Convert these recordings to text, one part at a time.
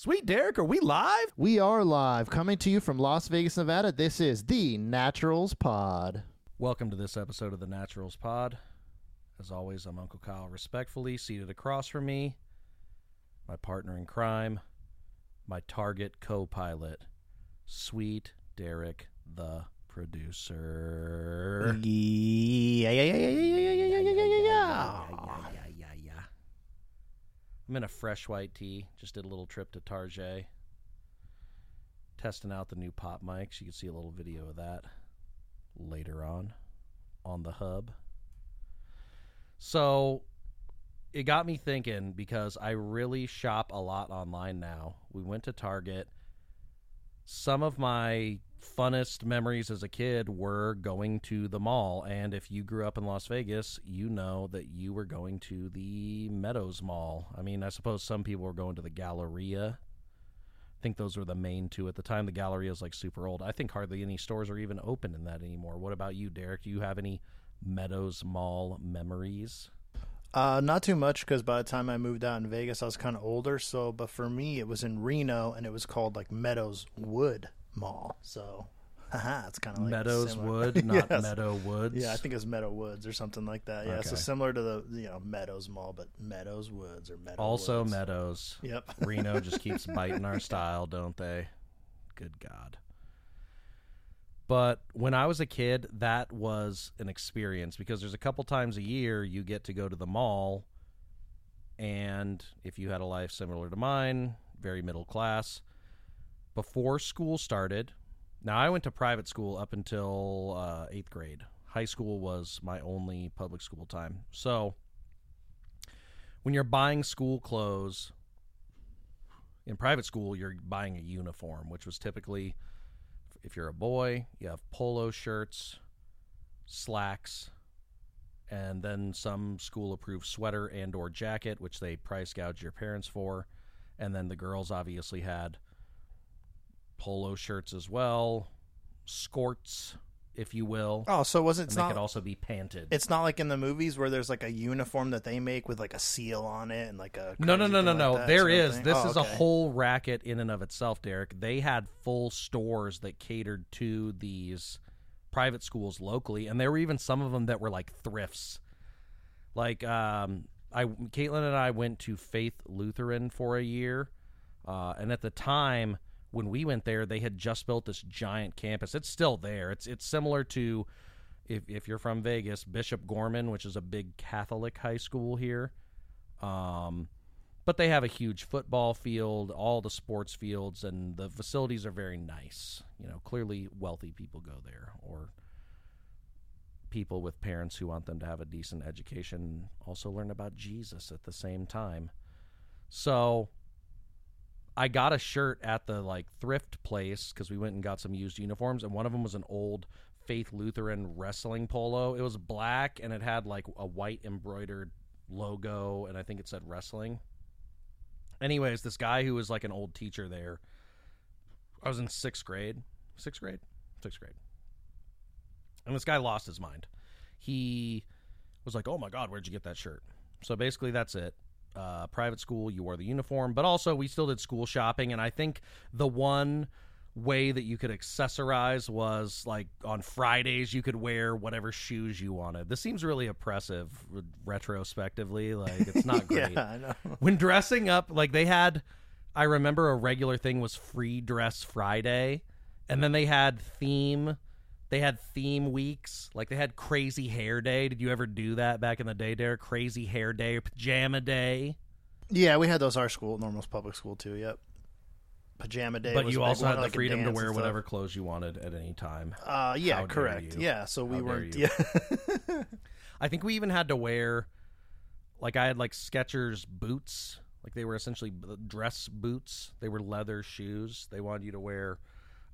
Sweet Derek, are we live? We are live, coming to you from Las Vegas, Nevada. This is the Naturals Pod. Welcome to this episode of the Naturals Pod. As always, I'm Uncle Kyle, respectfully seated across from me, my partner in crime, my target co pilot, Sweet Derek, the producer. Yeah, yeah, yeah, yeah, yeah, yeah, yeah, yeah, yeah, yeah, yeah. yeah, yeah, yeah. I'm in a fresh white tee. Just did a little trip to Tarjay. Testing out the new pop mics. You can see a little video of that later on on the hub. So it got me thinking because I really shop a lot online now. We went to Target. Some of my funnest memories as a kid were going to the mall. And if you grew up in Las Vegas, you know that you were going to the Meadows Mall. I mean, I suppose some people were going to the Galleria. I think those were the main two at the time. The Galleria is like super old. I think hardly any stores are even open in that anymore. What about you, Derek? Do you have any Meadows Mall memories? Uh, not too much because by the time I moved out in Vegas, I was kind of older. So, but for me, it was in Reno, and it was called like Meadows Wood Mall. So, haha, it's kind of like Meadows similar. Wood, not Yes. Meadow Woods. Yeah, I think it's Meadow Woods or something like that. Yeah, so similar to the you know Meadows Mall, but Meadows Woods or Meadow also Woods. Meadows. Yep. Reno just keeps biting our style, don't they? Good God. But when I was a kid, that was an experience because there's a couple times a year you get to go to the mall. And if you had a life similar to mine, very middle class, before school started, now I went to private school up until uh, eighth grade. High school was my only public school time. So when you're buying school clothes, in private school, you're buying a uniform, which was typically, if you're a boy, you have polo shirts, slacks, and then some school-approved sweater and/or jacket, which they price gouge your parents for, and then the girls obviously had polo shirts as well, skirts, if you will, Oh, so was it? and they not. could also be panted. It's not like in the movies where there's like a uniform that they make with like a seal on it and like a No, no, no, no, no. like that there is. thing? This Oh, is a whole racket in and of itself, Derek. They had full stores that catered to these private schools locally, and there were even some of them that were like thrifts. Like, um, I, Caitlin and I went to Faith Lutheran for a year, uh, and at the time when we went there, they had just built this giant campus. It's still there. It's it's similar to if if you're from Vegas, Bishop Gorman, which is a big Catholic high school here. Um, but they have a huge football field, all the sports fields, and the facilities are very nice. You know, clearly wealthy people go there, or people with parents who want them to have a decent education also learn about Jesus at the same time. So I got a shirt at the like thrift place because we went and got some used uniforms, and one of them was an old Faith Lutheran wrestling polo. It was black and it had like a white embroidered logo, and I think it said wrestling. Anyways, this guy who was like an old teacher there, I was in sixth grade, sixth grade, sixth grade, and this guy lost his mind. He was like, "Oh my god, where'd you get that shirt?" So basically, that's it uh, private school, you wore the uniform, but also we still did school shopping. And I think the one way that you could accessorize was like on Fridays, you could wear whatever shoes you wanted. This seems really oppressive retrospectively. Like, it's not great. Yeah, I know. When dressing up, like they had, I remember a regular thing was free dress Friday, and then they had theme. They had theme weeks, like they had crazy hair day. Did you ever do that back in the day, Derek? Crazy hair day or pajama day? Yeah, we had those our school, Normal's public school too. Yep. Pajama day, But you also had the like freedom to wear whatever clothes you wanted at any time. Uh, yeah, How correct. Yeah, so we How weren't. Yeah, I think we even had to wear, like, I had like Skechers boots. Like they were essentially dress boots. They were leather shoes. They wanted you to wear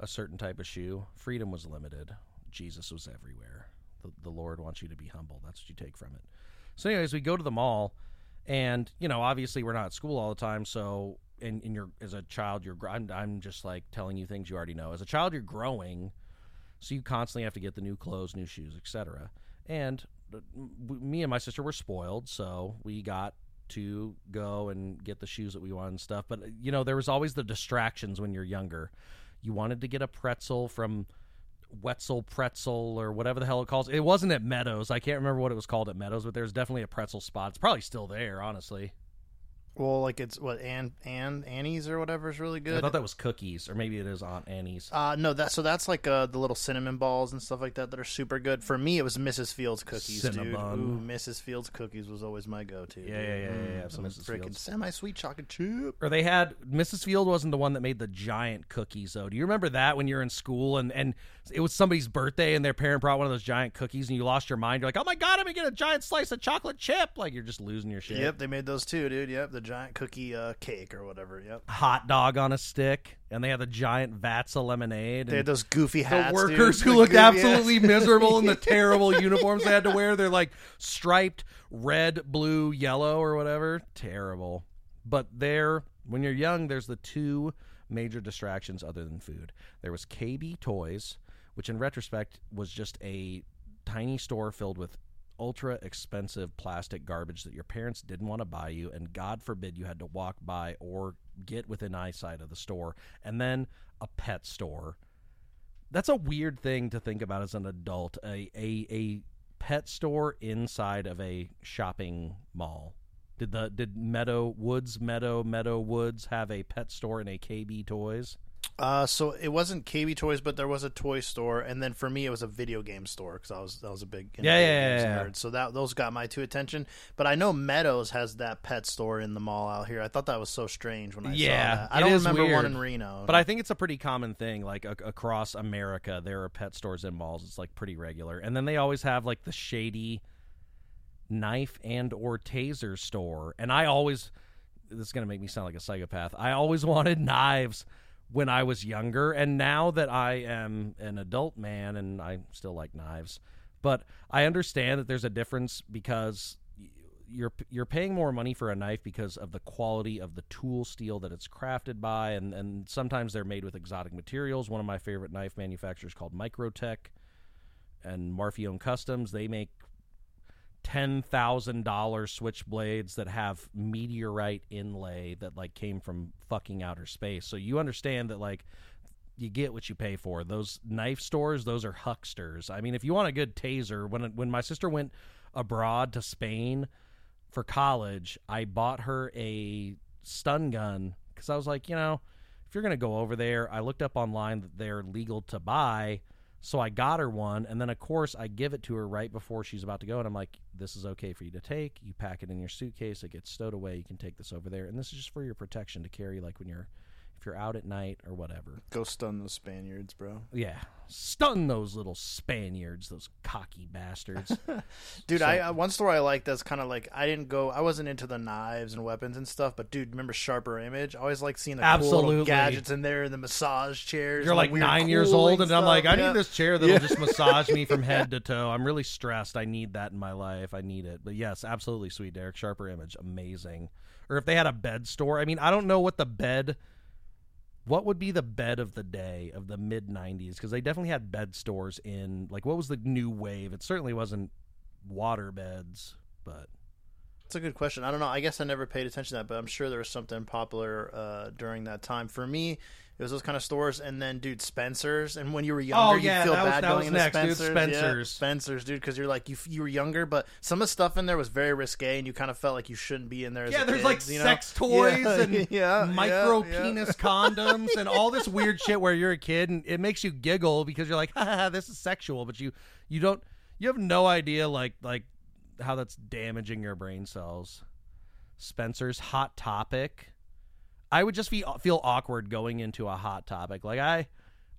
a certain type of shoe. Freedom was limited. Jesus was everywhere. The, the Lord wants you to be humble. That's what you take from it. So, anyways, we go to the mall, and you know, obviously, we're not at school all the time. So, and, and you're as a child, you're. I'm, I'm just like telling you things you already know. As a child, you're growing, so you constantly have to get the new clothes, new shoes, etc. And uh, me and my sister were spoiled, so we got to go and get the shoes that we wanted and stuff. But you know, there was always the distractions when you're younger. You wanted to get a pretzel from Wetzel Pretzel or whatever the hell it calls. It wasn't at Meadows. I can't remember what it was called at Meadows, but there's definitely a pretzel spot. It's probably still there, honestly. Well, like it's what Ann Ann Annie's or whatever is really good. I thought that was cookies, or maybe it is Aunt Annie's. Uh, no, that so that's like uh, the little cinnamon balls and stuff like that that are super good. For me, it was Mrs. Fields cookies, Cinnabon. dude. Ooh, Mrs. Fields cookies was always my go-to. Yeah, yeah, yeah, yeah, yeah, Some Mrs. freaking semi-sweet chocolate chip. or they had Mrs. Field wasn't the one that made the giant cookies though. Do you remember that when you were in school and and it was somebody's birthday and their parent brought one of those giant cookies and you lost your mind? You're like, oh my god, I'm gonna get a giant slice of chocolate chip. Like you're just losing your shit. Yep, they made those too, dude. Yep, the giant cookie uh, cake or whatever. Yep. Hot dog on a stick, and they had the giant vats of lemonade. They had those goofy hats. the workers dude. who The looked absolutely miserable in the terrible uniforms they had to wear. They're like striped red, blue, yellow, or whatever. Terrible. But there, when you're young, there's the two major distractions other than food. There was KB Toys, which in retrospect was just a tiny store filled with ultra expensive plastic garbage that your parents didn't want to buy you and god forbid you had to walk by or get within eyesight of the store and then a pet store. That's a weird thing to think about as an adult a a, a pet store inside of a shopping mall. Did the did meadow woods meadow meadow woods have a pet store in a kb toys Uh, so it wasn't KB Toys, but there was a toy store, and then for me, it was a video game store because I was that was a big Yeah, yeah, yeah, nerd. So that those got my two attention. But I know Meadows has that pet store in the mall out here. I thought that was so strange when I Yeah, saw that. I don't remember one in Reno, But I think it's a pretty common thing, like a- across America, there are pet stores in malls. It's like pretty regular, and then they always have like the shady knife and or taser store. And I always, this is gonna make me sound like a psychopath. I always wanted knives when I was younger, and now that I am an adult man, and I still like knives, but I understand that there's a difference because you're you're paying more money for a knife because of the quality of the tool steel that it's crafted by, and and sometimes they're made with exotic materials. One of my favorite knife manufacturers called Microtech and Marfione Customs. They make ten thousand dollar switchblades that have meteorite inlay that like came from fucking outer space. So you understand that like you get what you pay for. Those knife stores, those are hucksters. I mean, if you want a good taser, when when my sister went abroad to Spain for college, I bought her a stun gun because I was like, you know, if you're gonna go over there, I looked up online that they're legal to buy. So I got her one, and then of course I give it to her right before she's about to go, and I'm like, "This is okay for you to take. You pack it in your suitcase. It gets stowed away. You can take this over there, and this is just for your protection to carry, like when you're, if you're out at night or whatever." go stun those Spaniards, bro. Yeah, stun those little Spaniards, those cocky bastards. Dude, So- I uh, one store I like that's kind of like I didn't go. I wasn't into the knives and weapons and stuff, but dude, remember Sharper Image? I always like seeing the cool Absolutely. little gadgets in there, and the massage chairs. You're like nine years old, and I'm like, I Yeah. need this chair that'll Yeah. just massage me from head to toe. I'm really stressed. I need that in my life. I need it. But yes, absolutely, sweet Derek. Sharper image, amazing. Or if they had a bed store, I mean, I don't know what the bed. What would be the bed of the day of the mid '90s? Because they definitely had bed stores in like what was the new wave? It certainly wasn't water beds, but That's a good question. I don't know. I guess I never paid attention to that, but I'm sure there was something popular uh, during that time. For me, it was those kind of stores, and then, dude, Spencer's. And when you were younger, Oh, yeah, you feel was- bad that going was into next. Spencer's. Spencer's. Yeah, Spencer's, dude, because you're like you, you were younger, but some of the stuff in there was very risque, and you kind of felt like you shouldn't be in there. As yeah, there's kid, like you know? sex toys Yeah, and yeah, micro penis condoms and all this weird shit where you're a kid and it makes you giggle because you're like, ha, ha, ha, this is sexual, but you you don't you have no idea like like how that's damaging your brain cells. Spencer's hot topic. I would just be uh, feel awkward going into a hot topic. Like I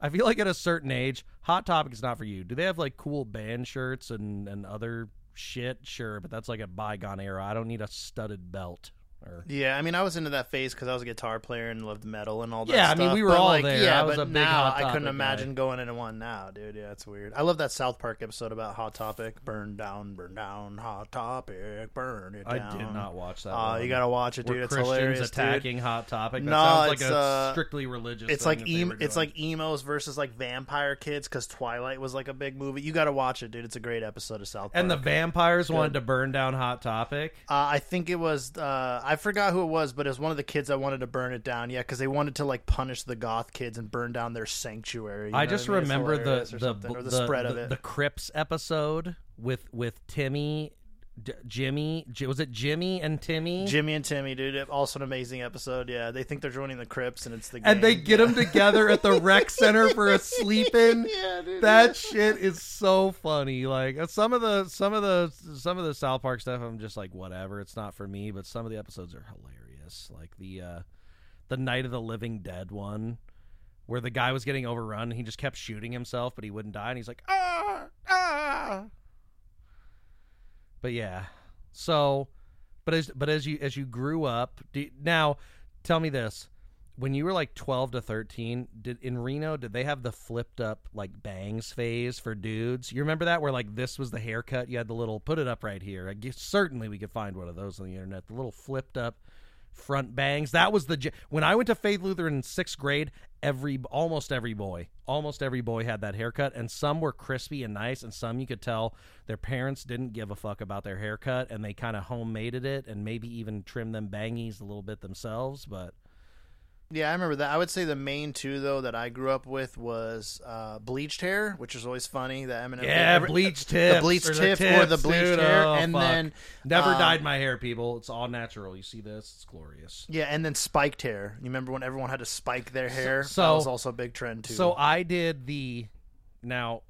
I feel like at a certain age, hot topic is not for you. Do they have like cool band shirts and and other shit? Sure, but that's like a bygone era. I don't need a studded belt. Or Yeah, I mean, I was into that phase because I was a guitar player and loved metal and all that. Yeah, I mean, we were but, all like, there. Yeah, I was but a big now I couldn't imagine guy. going into one now, dude. Yeah, it's weird. I love that South Park episode about Hot Topic. Burn down, burn down, Hot Topic, burn it down. I did not watch that. Oh, one. you gotta watch it, dude. Were it's Christians hilarious, dude. attacking Hot Topic. That No, sounds like it's, a uh, strictly religious. It's thing like em- it's like emos versus like vampire kids because Twilight was like a big movie. You got to watch it, dude. It's a great episode of South Park. and the vampires wanted to burn down Hot Topic. Uh, I think it was uh, I forgot who it was, but it was one of the kids that wanted to burn it down. Yeah, because they wanted to like punish the goth kids and burn down their sanctuary. I just I mean? Remember the the, or the, the spread of the- it. the Crips episode with with Timmy, D- Jimmy. J- was it Jimmy and Timmy? Jimmy and Timmy, dude. Also an amazing episode. Yeah, they think they're joining the Crips, and it's the and they get them together at the rec center for a sleep in. Yeah, dude. That shit is so funny. Like uh, some of the some of the some of the South Park stuff, I'm just like whatever. It's not for me. But some of the episodes are hilarious. Like the uh the Night of the Living Dead one, where the guy was getting overrun. and He just kept shooting himself, but he wouldn't die. And he's like ah ah. But yeah, so but as but as you as you grew up, do, now tell me this. When you were like 12 to 13 did in reno did they have the flipped up like bangs phase for dudes? You remember that? Where like this was the haircut? You had the little put it up right here. I guess certainly we could find one of those on the internet. The little flipped up front bangs. That was the when i went to faith lutheran in sixth grade every almost every boy almost every boy had that haircut and some were crispy and nice and some you could tell their parents didn't give a fuck about their haircut and they kind of homemaded it and maybe even trimmed them bangies a little bit themselves but Yeah, I remember that. I would say the main two though that I grew up with was uh, bleached hair, which is always funny. The Eminem, Yeah, every- bleach tips. the bleached tip tips, or the bleached dude. hair, Oh, and fuck. then never um, dyed my hair, people. It's all natural. You see this? It's glorious. Yeah, and then spiked hair. You remember when everyone had to spike their hair? so- that was also a big trend too. So I did the now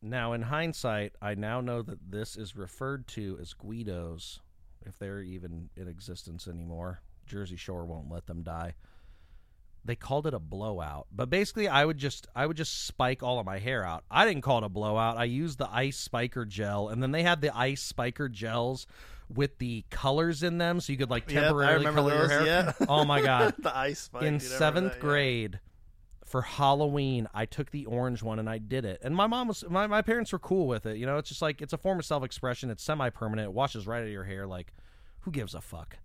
now in hindsight, I now know that this is referred to as Guidos, if they're even in existence anymore. Jersey Shore won't let them die. They called it a blowout. But basically I would just I would just spike all of my hair out. I didn't call it a blowout. I used the ice spiker gel and then they had the ice spiker gels with the colors in them so you could like Yep, temporarily remember color your hair. yeah. Oh my god the ice spike in dude, I remember seventh that, yeah. grade for Halloween, I took the orange one and I did it. And my mom was my, my parents were cool with it. You know, it's just like it's a form of self expression. It's semi permanent. It washes right out of your hair. Like, who gives a fuck?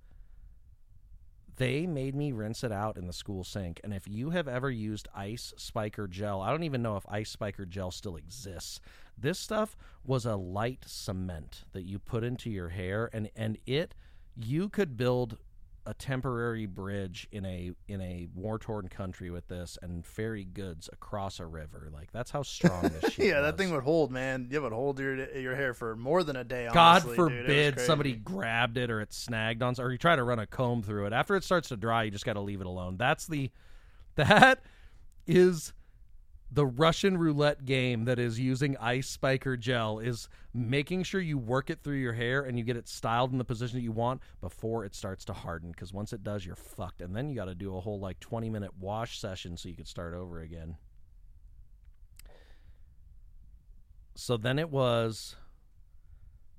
They made me rinse it out in the school sink. And if you have ever used ice spiker gel, I don't even know if ice spiker gel still exists. This stuff was a light cement that you put into your hair and and it you could build a temporary bridge in a in a war torn country with this and ferry goods across a river. Like that's how strong this shit Yeah, was. that thing would hold, man. It would hold your your hair for more than a day. God honestly, was forbid somebody grabbed it or it snagged on, or you try to run a comb through it. After it starts to dry, you just got to leave it alone. That's the, that is the Russian roulette game that is using ice spiker gel is making sure you work it through your hair and you get it styled in the position that you want before it starts to harden. Because once it does, you're fucked, and then you got to do a whole like 20 minute wash session so you could start over again. So then it was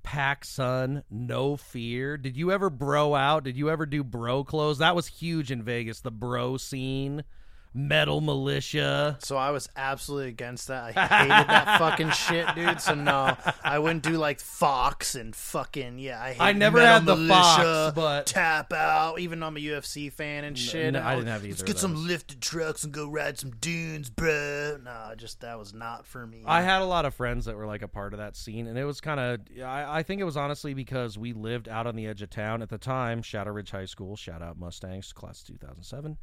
PacSun, No Fear. Did you ever bro out? Did you ever do bro clothes? That was huge in Vegas. The bro scene, Metal Militia. So I was absolutely against that. I hated that fucking shit, dude. So no, I wouldn't do like Fox and fucking yeah. I, I never had the Militia, Fox, but- tap out. Even though I'm a UFC fan and shit. no, and I didn't have either Let's get some lifted trucks and go ride some dunes, bro. No, just that was not for me. I had a lot of friends that were like a part of that scene, and it was kind of. I, I think it was honestly because we lived out on the edge of town at the time. Shadow Ridge High School, shout out Mustangs, class two thousand seven.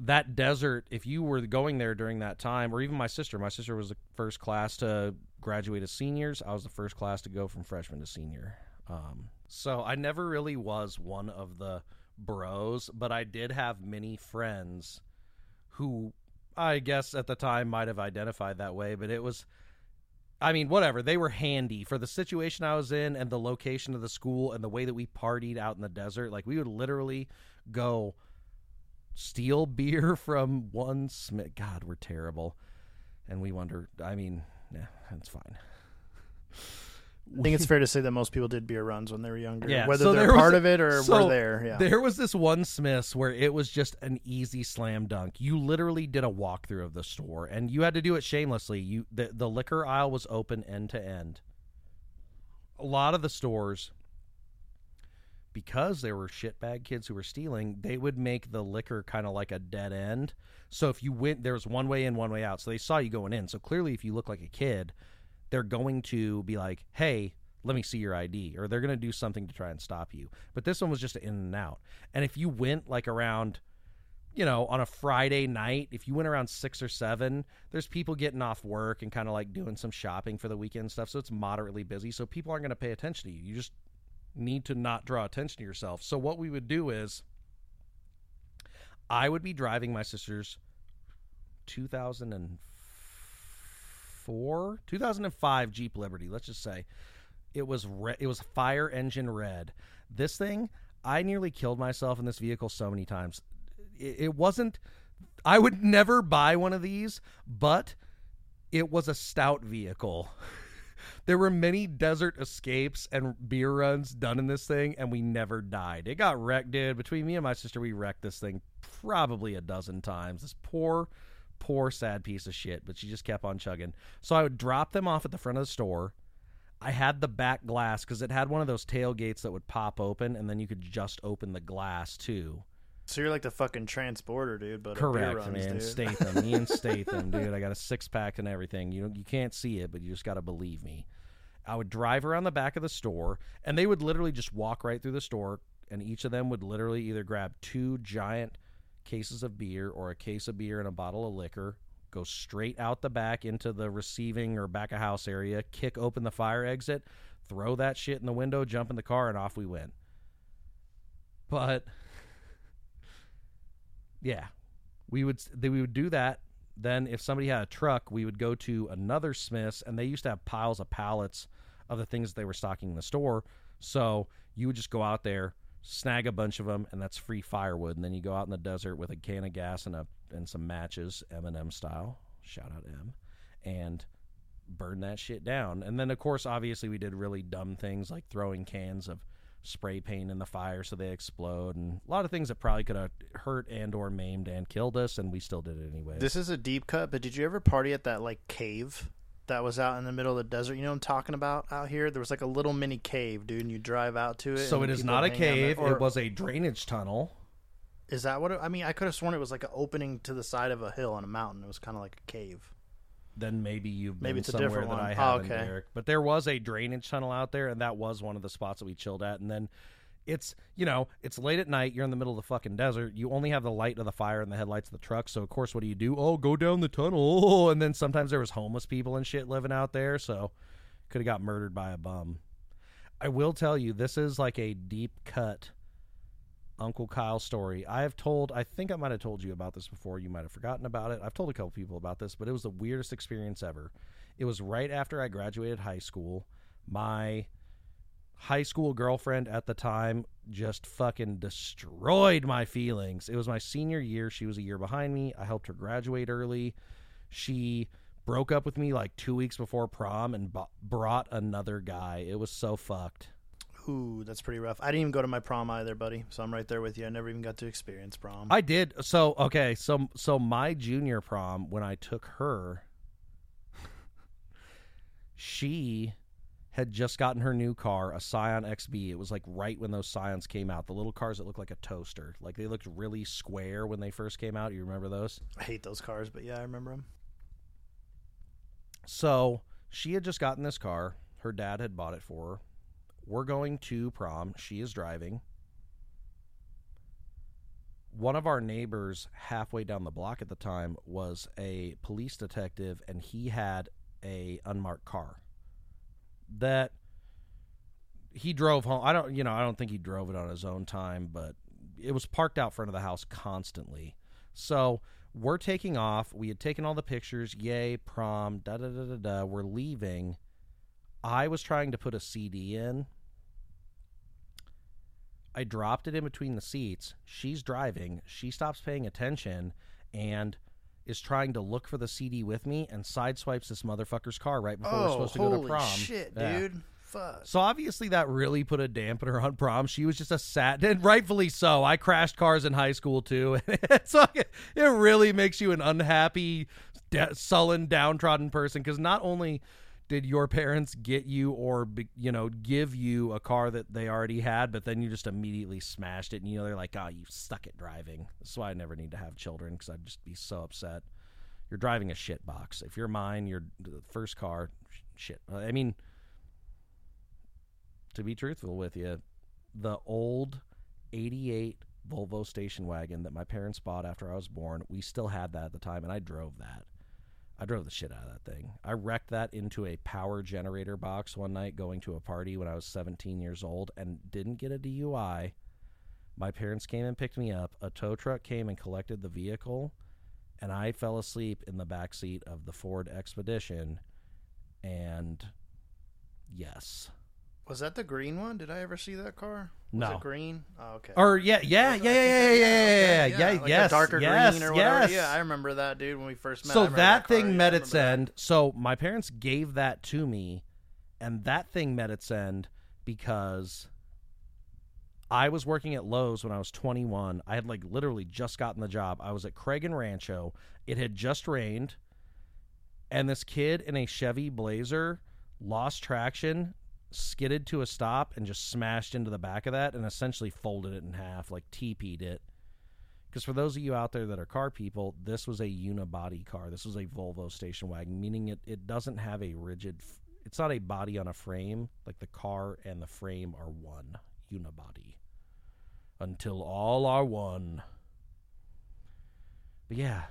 That desert, if you were going there during that time, or even my sister, my sister was the first class to graduate as seniors. I was the first class to go from freshman to senior. Um, so I never really was one of the bros, but I did have many friends who I guess at the time might have identified that way, but it was I mean, whatever. They were handy for the situation I was in and the location of the school and the way that we partied out in the desert. Like we would literally go steal beer from one Smith. God, we're terrible. And we wonder, I mean, yeah, it's fine. I think it's fair to say that most people did beer runs when they were younger, Yeah, whether so they're was part of it or so were there. Yeah, There was this one Smith's where it was just an easy slam dunk. You literally did a walkthrough of the store, and you had to do it shamelessly. You the the liquor aisle was open end to end. A lot of the stores, because there were shitbag kids who were stealing, they would make the liquor kind of like a dead end. So if you went, there was one way in, one way out. So they saw you going in. So clearly, if you look like a kid, they're going to be like, "Hey, let me see your ID," or they're going to do something to try and stop you. But this one was just in and out. And if you went like around, you know, on a Friday night, if you went around six or seven, there's people getting off work and kind of like doing some shopping for the weekend stuff. So it's moderately busy. So people aren't going to pay attention to you. You just need to not draw attention to yourself. So what we would do is I would be driving my sister's 2004, 2005 Jeep Liberty, let's just say. It was re- it was fire engine red. This thing, I nearly killed myself in this vehicle so many times. It, it wasn't I would never buy one of these, but it was a stout vehicle. there were many desert escapes and beer runs done in this thing, and we never died. It got wrecked, dude. Between me and my sister, we wrecked this thing probably a dozen times. This poor, poor, sad piece of shit, but she just kept on chugging. So I would drop them off at the front of the store. I had the back glass because it had one of those tailgates that would pop open, and then you could just open the glass too. So you're like the fucking transporter, dude. But Correct, runs, man. dude. Statham, Ian Statham, dude. I got a six pack and everything. You you can't see it, but you just got to believe me. I would drive around the back of the store, and they would literally just walk right through the store, and each of them would literally either grab two giant cases of beer or a case of beer and a bottle of liquor, go straight out the back into the receiving or back of house area, kick open the fire exit, throw that shit in the window, jump in the car, and off we went. But yeah, we would they, we would do that. Then if somebody had a truck, we would go to another Smith's, and they used to have piles of pallets of the things they were stocking in the store. So you would just go out there, snag a bunch of them, and that's free firewood. And then you go out in the desert with a can of gas and a and some matches, M&M style. Shout out M, and burn that shit down. And then of course, obviously, we did really dumb things like throwing cans of spray paint in the fire so they explode and a lot of things that probably could have hurt and or maimed and killed us and we still did it anyway This is a deep cut, but did you ever party at that like cave that was out in the middle of the desert? You know what I'm talking about out here? There was like a little mini cave, dude, and you drive out to it. so it is not a hang out there. cave Or it was a drainage tunnel Is that what? It, I mean, I could have sworn it was like an opening to the side of a hill on a mountain. It was kind of like a cave. Then maybe you've been Maybe it's a somewhere different that one. I Oh, haven't, okay. Derek. But there was a drainage tunnel out there, and that was one of the spots that we chilled at. And then it's you know it's late at night. You're in the middle of the fucking desert. You only have the light of the fire and the headlights of the truck. So of course, what do you do? Oh, go down the tunnel. And then sometimes there was homeless people and shit living out there. So could have got murdered by a bum. I will tell you, this is like a deep cut Uncle Kyle story. I have told, I think I might have told you about this before. You might have forgotten about it. I've told a couple people about this, but it was the weirdest experience ever. It was right after I graduated high school. My high school girlfriend at the time just fucking destroyed my feelings. It was my senior year. She was a year behind me. I helped her graduate early. She broke up with me like two weeks before prom and b- brought another guy. It was so fucked. Ooh, that's pretty rough. I didn't even go to my prom either, buddy. So I'm right there with you. I never even got to experience prom. I did. So okay. So so my junior prom when I took her, she had just gotten her new car, a Scion XB. It was like right when those Scions came out. The little cars that looked like a toaster. Like they looked really square when they first came out. You remember those? I hate those cars, but yeah, I remember them. So she had just gotten this car. Her dad had bought it for her. We're going to prom. She is driving. One of our neighbors, halfway down the block at the time, was a police detective, and he had a unmarked car that he drove home. I don't, you know, I don't think he drove it on his own time, but it was parked out front of the house constantly. So we're taking off. We had taken all the pictures. Yay, prom. Da da da da da. We're leaving. I was trying to put a CD in. I dropped it in between the seats. She's driving. She stops paying attention and is trying to look for the CD with me and sideswipes this motherfucker's car right before we're oh, supposed to go to holy prom. shit, Yeah. dude! fuck? So obviously that really put a dampener on prom. She was just a sad, and rightfully so. I crashed cars in high school too. it's like it really makes you an unhappy, de- sullen, downtrodden person because not only did your parents get you or you know give you a car that they already had, but then you just immediately smashed it, and you know they're like, "Oh, you suck at driving." That's why I never need to have children because I'd just be so upset. You're driving a shit box. If you're mine, your first car, shit. Uh, I mean to be truthful with you, the old 88 Volvo station wagon that my parents bought after I was born, we still had that at the time, and I drove that. I drove the shit out of that thing. I wrecked that into a power generator box one night going to a party when I was 17 years old and didn't get a DUI. My parents came and picked me up. A tow truck came and collected the vehicle, and I fell asleep in the back seat of the Ford Expedition. And yes. Was that the green one? Did I ever see that car? Was No. it green? Oh, okay. Or yeah, yeah, think yeah, yeah, that- yeah, yeah, yeah, okay, yeah, like yes, a darker yes, green or whatever. yes. Yeah, I remember that dude when we first met. So remember that, car. thing Yeah, met its that. end. So my parents gave that to me, and that thing met its end because I was working at Lowe's when I was 21. I had like literally just gotten the job. I was at Craig and Rancho. It had just rained, and this kid in a Chevy Blazer lost traction, skidded to a stop, and just smashed into the back of that, and essentially folded it in half, like TP'd it. Because for those of you out there that are car people, this was a unibody car. This was a Volvo station wagon, meaning it, it doesn't have a rigid. It's not a body on a frame. Like the car and the frame are one unibody. Until all are one. But yeah,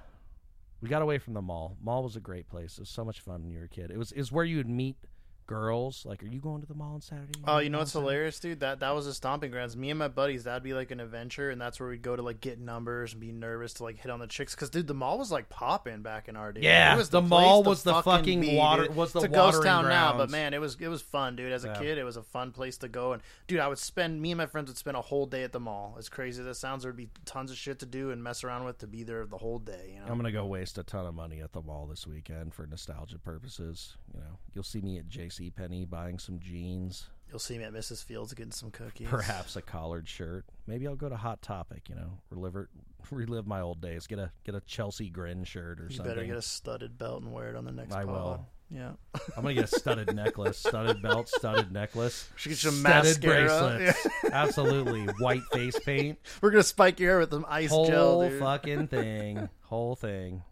we got away from the mall. Mall was a great place. It was so much fun when you were a kid. It was is where you would meet girls. Like, are you going to the mall on Saturday? Oh, you know what's Saturday?" hilarious, dude? That that was a stomping grounds. Me and my buddies, that'd be like an adventure, and that's where we'd go to like get numbers and be nervous to like hit on the chicks. Because dude, the mall was like popping back in our day. Yeah, it was the place mall was the fucking be, water- dude. was the it's a ghost town now, but man, it was it was fun, dude. As a Yeah. kid, it was a fun place to go. And dude, I would spend me and my friends would spend a whole day at the mall. As crazy as that sounds, there'd be tons of shit to do and mess around with to be there the whole day. You know, I'm gonna go waste a ton of money at the mall this weekend for nostalgia purposes. You know, you'll see me at J.C. Penney buying some jeans, you'll see me at Mrs. Fields getting some cookies. perhaps a collared shirt. Maybe I'll go to Hot Topic. You know, relive relive my old days. Get a get a Chelsea Grin shirt or You something. better get a studded belt and wear it on the next. I pod. will. Yeah. I'm gonna get a studded necklace, studded belt, studded necklace, Should get some studded mascara. bracelets. Absolutely, white face paint. We're gonna spike your hair with some ice whole gel, dude. fucking thing, whole thing.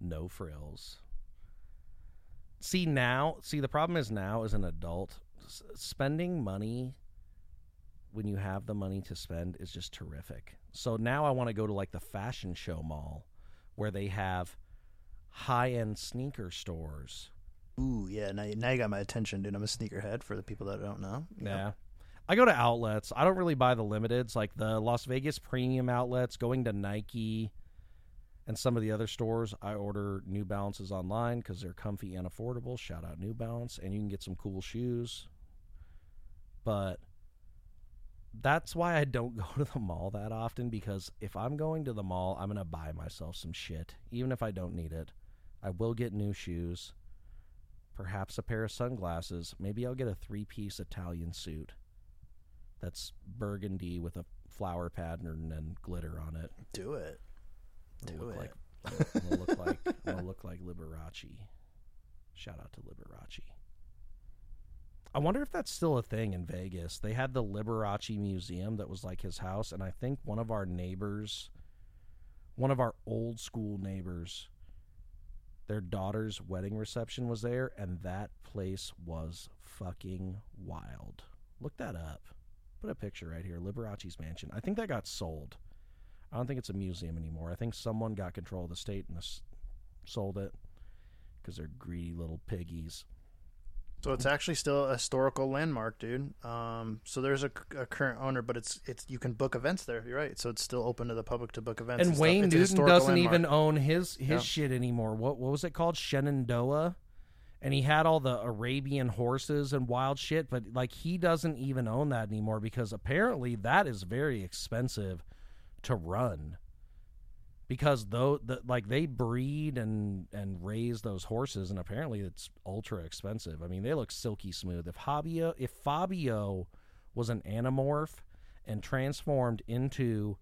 No frills. See now, see the problem is now as an adult, s- spending money when you have the money to spend is just terrific. So now I want to go to like the fashion show mall where they have high-end sneaker stores. Ooh, yeah. Now, you- now you got my attention, dude. I'm a sneakerhead for the people that don't know. Know? Yeah. I go to outlets. I don't really buy the limiteds, like the Las Vegas premium outlets, going to Nike and some of the other stores. I order New Balances online because they're comfy and affordable. Shout out New Balance. And you can get some cool shoes. But that's why I don't go to the mall that often because if I'm going to the mall, I'm going to buy myself some shit, even if I don't need it. I will get new shoes, perhaps a pair of sunglasses. Maybe I'll get a three piece Italian suit that's burgundy with a flower pattern and glitter on it. Do it. Look it. like gonna look like I'm gonna look like Liberace. Shout out to Liberace. I wonder if that's still a thing in Vegas. They had the Liberace Museum that was like his house, and I think one of our neighbors, one of our old school neighbors, their daughter's wedding reception was there, and that place was fucking wild. Look that up. Put a picture right here. Liberace's mansion. I think that got sold. I don't think it's a museum anymore. I think someone got control of the state and sold it because they're greedy little piggies. So it's actually still a historical landmark, dude. Um, so there's a, a current owner, but it's it's you can book events there. You're right. So it's still open to the public to book events. and stuff. Wayne Newton doesn't landmark. even own his his Yeah. shit anymore. What what was it called? Shenandoah. And he had all the Arabian horses and wild shit, but like he doesn't even own that anymore because apparently that is very expensive to run. because though the, like they breed and and raise those horses and apparently it's ultra expensive. I mean, they look silky smooth. If Fabio if Fabio was an anamorph and transformed into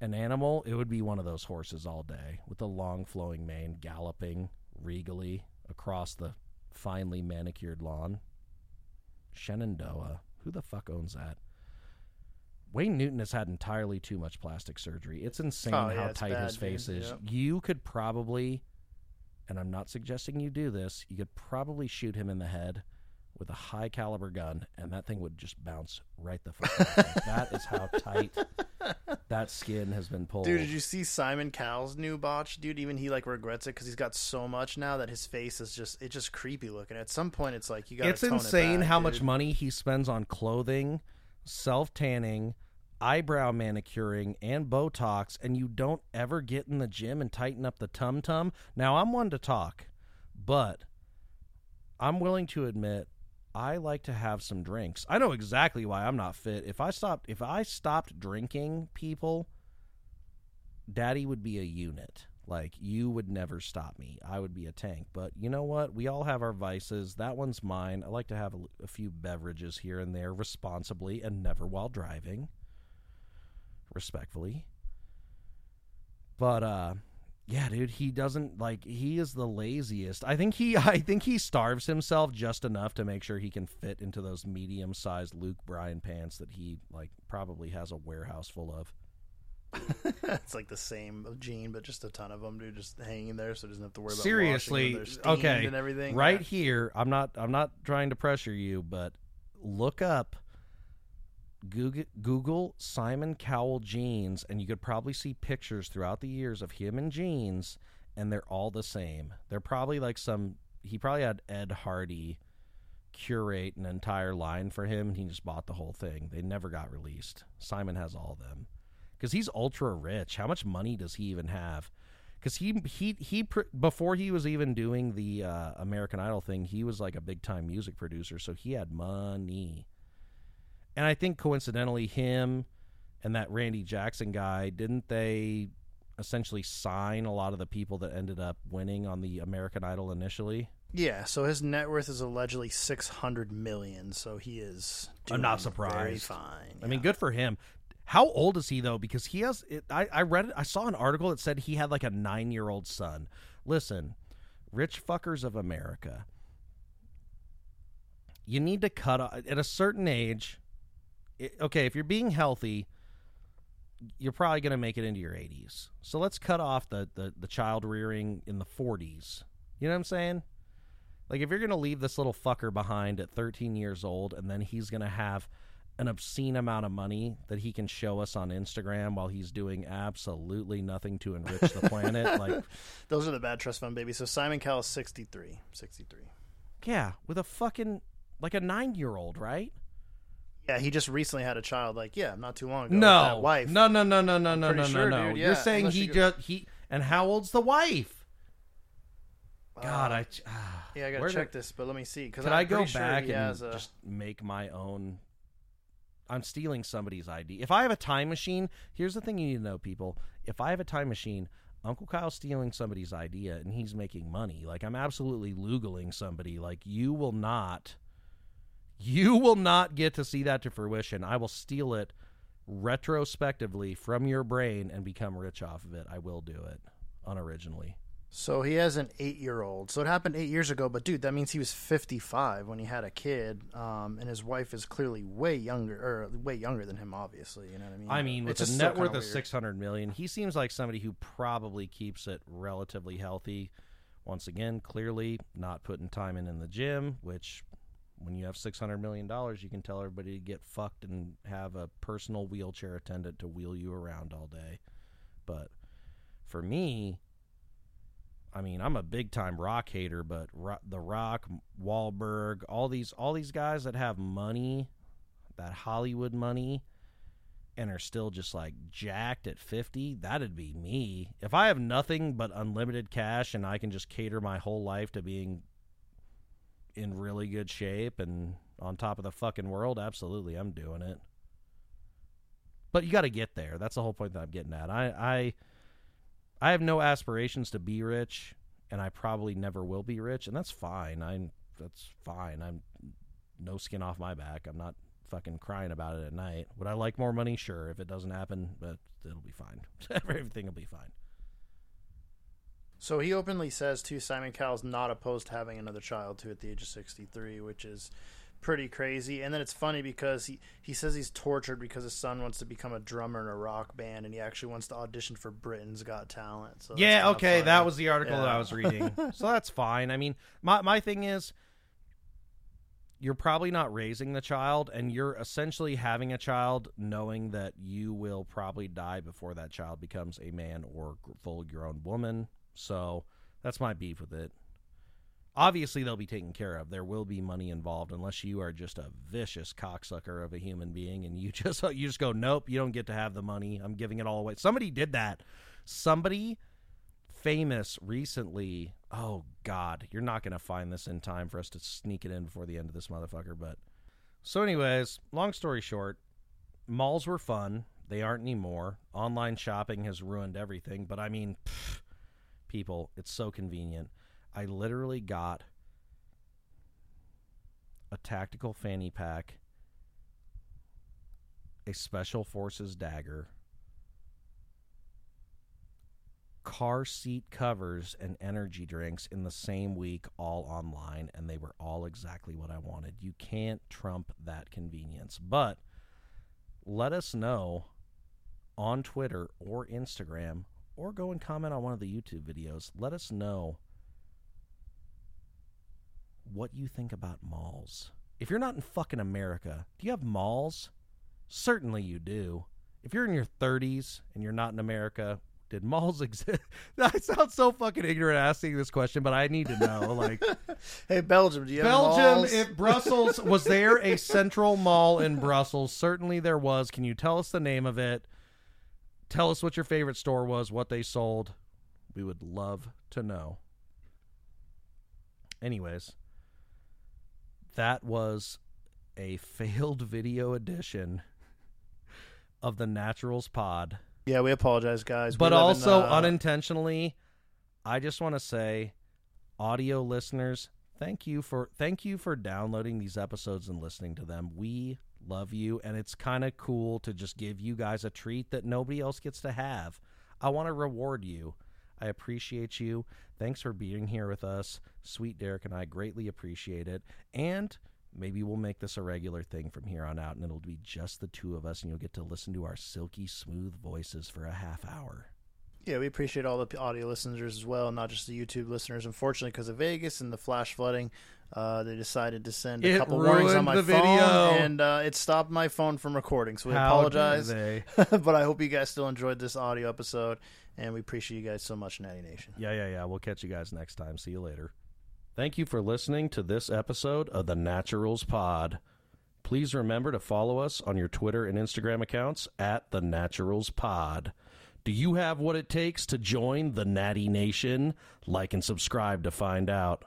an animal, it would be one of those horses all day with a long flowing mane galloping regally across the finely manicured lawn. Shenandoah. Who the fuck owns that? Wayne Newton has had entirely too much plastic surgery. It's insane Oh, yeah, how it's tight bad, his face dude. is. Yep. You could probably, and I'm not suggesting you do this, you could probably shoot him in the head with a high caliber gun, and that thing would just bounce right the fuck off. Like, that is how tight that skin has been pulled. Dude, did you see Simon Cowell's new botch? Dude, even he like regrets it because he's got so much now that his face is just it's just creepy looking. At some point, it's like you got. it's insane it back, how dude. much money he spends on clothing, self tanning, eyebrow manicuring, and Botox, and you don't ever get in the gym and tighten up the tum tum. Now, I'm one to talk, but I'm willing to admit I like to have some drinks. I know exactly why I'm not fit. If I stopped, if I stopped drinking, people, Daddy would be a unit. Like you would never stop me. I would be a tank. But you know what? We all have our vices. That one's mine. I like to have a, a few beverages here and there responsibly and never while driving. Respectfully. But uh yeah, dude, he doesn't like he is the laziest. I think he I think he starves himself just enough to make sure he can fit into those medium-sized Luke Bryan pants that he like probably has a warehouse full of. it's like the same gene, but just a ton of them, dude, just hanging there, so he doesn't have to worry about Seriously. Okay, and everything. right Yeah. here. I'm not. I'm not trying to pressure you, but look up Google, Google Simon Cowell jeans, and you could probably see pictures throughout the years of him in jeans, and they're all the same. They're probably like some. He probably had Ed Hardy curate an entire line for him, and he just bought the whole thing. They never got released. Simon has all of them because he's ultra rich. How much money does he even have? Because he he he pr- before he was even doing the uh, American Idol thing, he was like a big time music producer, so he had money. And I think coincidentally, him and that Randy Jackson guy didn't they essentially sign a lot of the people that ended up winning on the American Idol initially? Yeah, so his net worth is allegedly six hundred million. So he is. I'm not Very surprised. fine. I mean, good for him. How old is he though? Because he has. It, I I read. I saw an article that said he had like a nine year old son. Listen, rich fuckers of America. You need to cut at a certain age. it- okay, if you're being healthy, you're probably going to make it into your 80s. So let's cut off the, the the child rearing in the 40s. You know what I'm saying? Like if you're going to leave this little fucker behind at 13 years old and then he's going to have an obscene amount of money that he can show us on Instagram while he's doing absolutely nothing to enrich the planet like Those are the bad trust fund babies. So Simon Cowell is 63. 63. yeah, with a fucking like a 9-year-old, right? Yeah, he just recently had a child. Like, yeah, not too long ago. No. that wife. No, no, no, no, no, no, no, sure, no, no. dude, You're saying he you just he and how old's the wife? God, Uh, I yeah, I gotta check did- this, but let me see. Because Could I go back he and a, just make my own? I'm stealing somebody's ID. If I have a time machine, here's the thing you need to know, people. If I have a time machine, Uncle Kyle's stealing somebody's idea and he's making money. Like I'm absolutely lugaling somebody. Like you will not, you will not get to see that to fruition. I will steal it retrospectively from your brain and become rich off of it. I will do it unoriginally. So he has an eight-year-old. So it happened eight years ago. But dude, that means he was fifty-five when he had a kid, um, and his wife is clearly way younger, or way younger than him. Obviously, you know what I mean. I mean, with It's a net worth of weird. six hundred million, he seems like somebody who probably keeps it relatively healthy. Once again, clearly not putting time in in the gym, which when you have six hundred million dollars, you can tell everybody to get fucked and have a personal wheelchair attendant to wheel you around all day. But for me, I mean, I'm a big time rock hater, but Ro- The Rock, Wahlberg, all these all these guys that have money, that Hollywood money, and are still just like jacked at 50, that'd be me. If I have nothing but unlimited cash and I can just cater my whole life to being in really good shape and on top of the fucking world, absolutely, I'm doing it. But you got to get there. That's the whole point that I'm getting at. I, I I have no aspirations to be rich, and I probably never will be rich, and that's fine. I'm that's fine. I'm no skin off my back. I'm not fucking crying about it at night. Would I like more money? Sure. If it doesn't happen, but it'll be fine. Everything will be fine. So he openly says too Simon Cowell's not opposed to having another child too at the age of 63, which is pretty crazy. And then it's funny because he, he says he's tortured because his son wants to become a drummer in a rock band and he actually wants to audition for Britain's Got Talent. So yeah, okay, funny. that was the article that I was reading. so that's fine. I mean, my my thing is you're probably not raising the child and you're essentially having a child knowing that you will probably die before that child becomes a man or full grown woman. So that's my beef with it. Obviously, they'll be taken care of. There will be money involved, unless you are just a vicious cocksucker of a human being, and you just you just go, nope, you don't get to have the money. I'm giving it all away. Somebody did that. Somebody famous recently. Oh God, you're not gonna find this in time for us to sneak it in before the end of this motherfucker. But so, anyways, long story short, malls were fun. They aren't anymore. Online shopping has ruined everything. But I mean, people, it's so convenient. I literally got a tactical fanny pack, a special forces dagger, car seat covers and energy drinks in the same week all online and they were all exactly what I wanted. You can't trump that convenience. But let us know on Twitter or Instagram or go and comment on one of the YouTube videos. Let us know what you think about malls. If you're not in fucking America, do you have malls? Certainly you do. If you're in your 30s and you're not in America, did malls exist? I sound so fucking ignorant asking this question, but I need to know. Like Hey, Belgium, do you have malls? Belgium, if Brussels was there a central mall in Brussels? Certainly there was. Can you tell us the name of it? Tell us what your favorite store was, what they sold. We would love to know. Anyways, that was a failed video edition of the Naturals Pod. yeah, we apologize, guys. But live in, also uh, unintentionally, I just want to say, audio listeners, thank you for thank you for downloading these episodes and listening to them. We love you, and it's kind of cool to just give you guys a treat that nobody else gets to have. I want to reward you. I appreciate you. Thanks for being here with us. Sweet Derek and I greatly appreciate it. And maybe we'll make this a regular thing from here on out, and it'll be just the two of us, and you'll get to listen to our silky smooth voices for a half hour. Yeah, we appreciate all the audio listeners as well, not just the YouTube listeners. Unfortunately, because of Vegas and the flash flooding, uh, they decided to send a It couple warnings on my phone, video. and uh, it stopped my phone from recording. So we How apologize, but I hope you guys still enjoyed this audio episode, and we appreciate you guys so much, Natty Nation. Yeah, yeah, yeah. We'll catch you guys next time. See you later. Thank you for listening to this episode of the Naturals Pod. Please remember to follow us on your Twitter and Instagram accounts at the Naturals Pod. Do you have what it takes to join the Natty Nation? Like and subscribe to find out.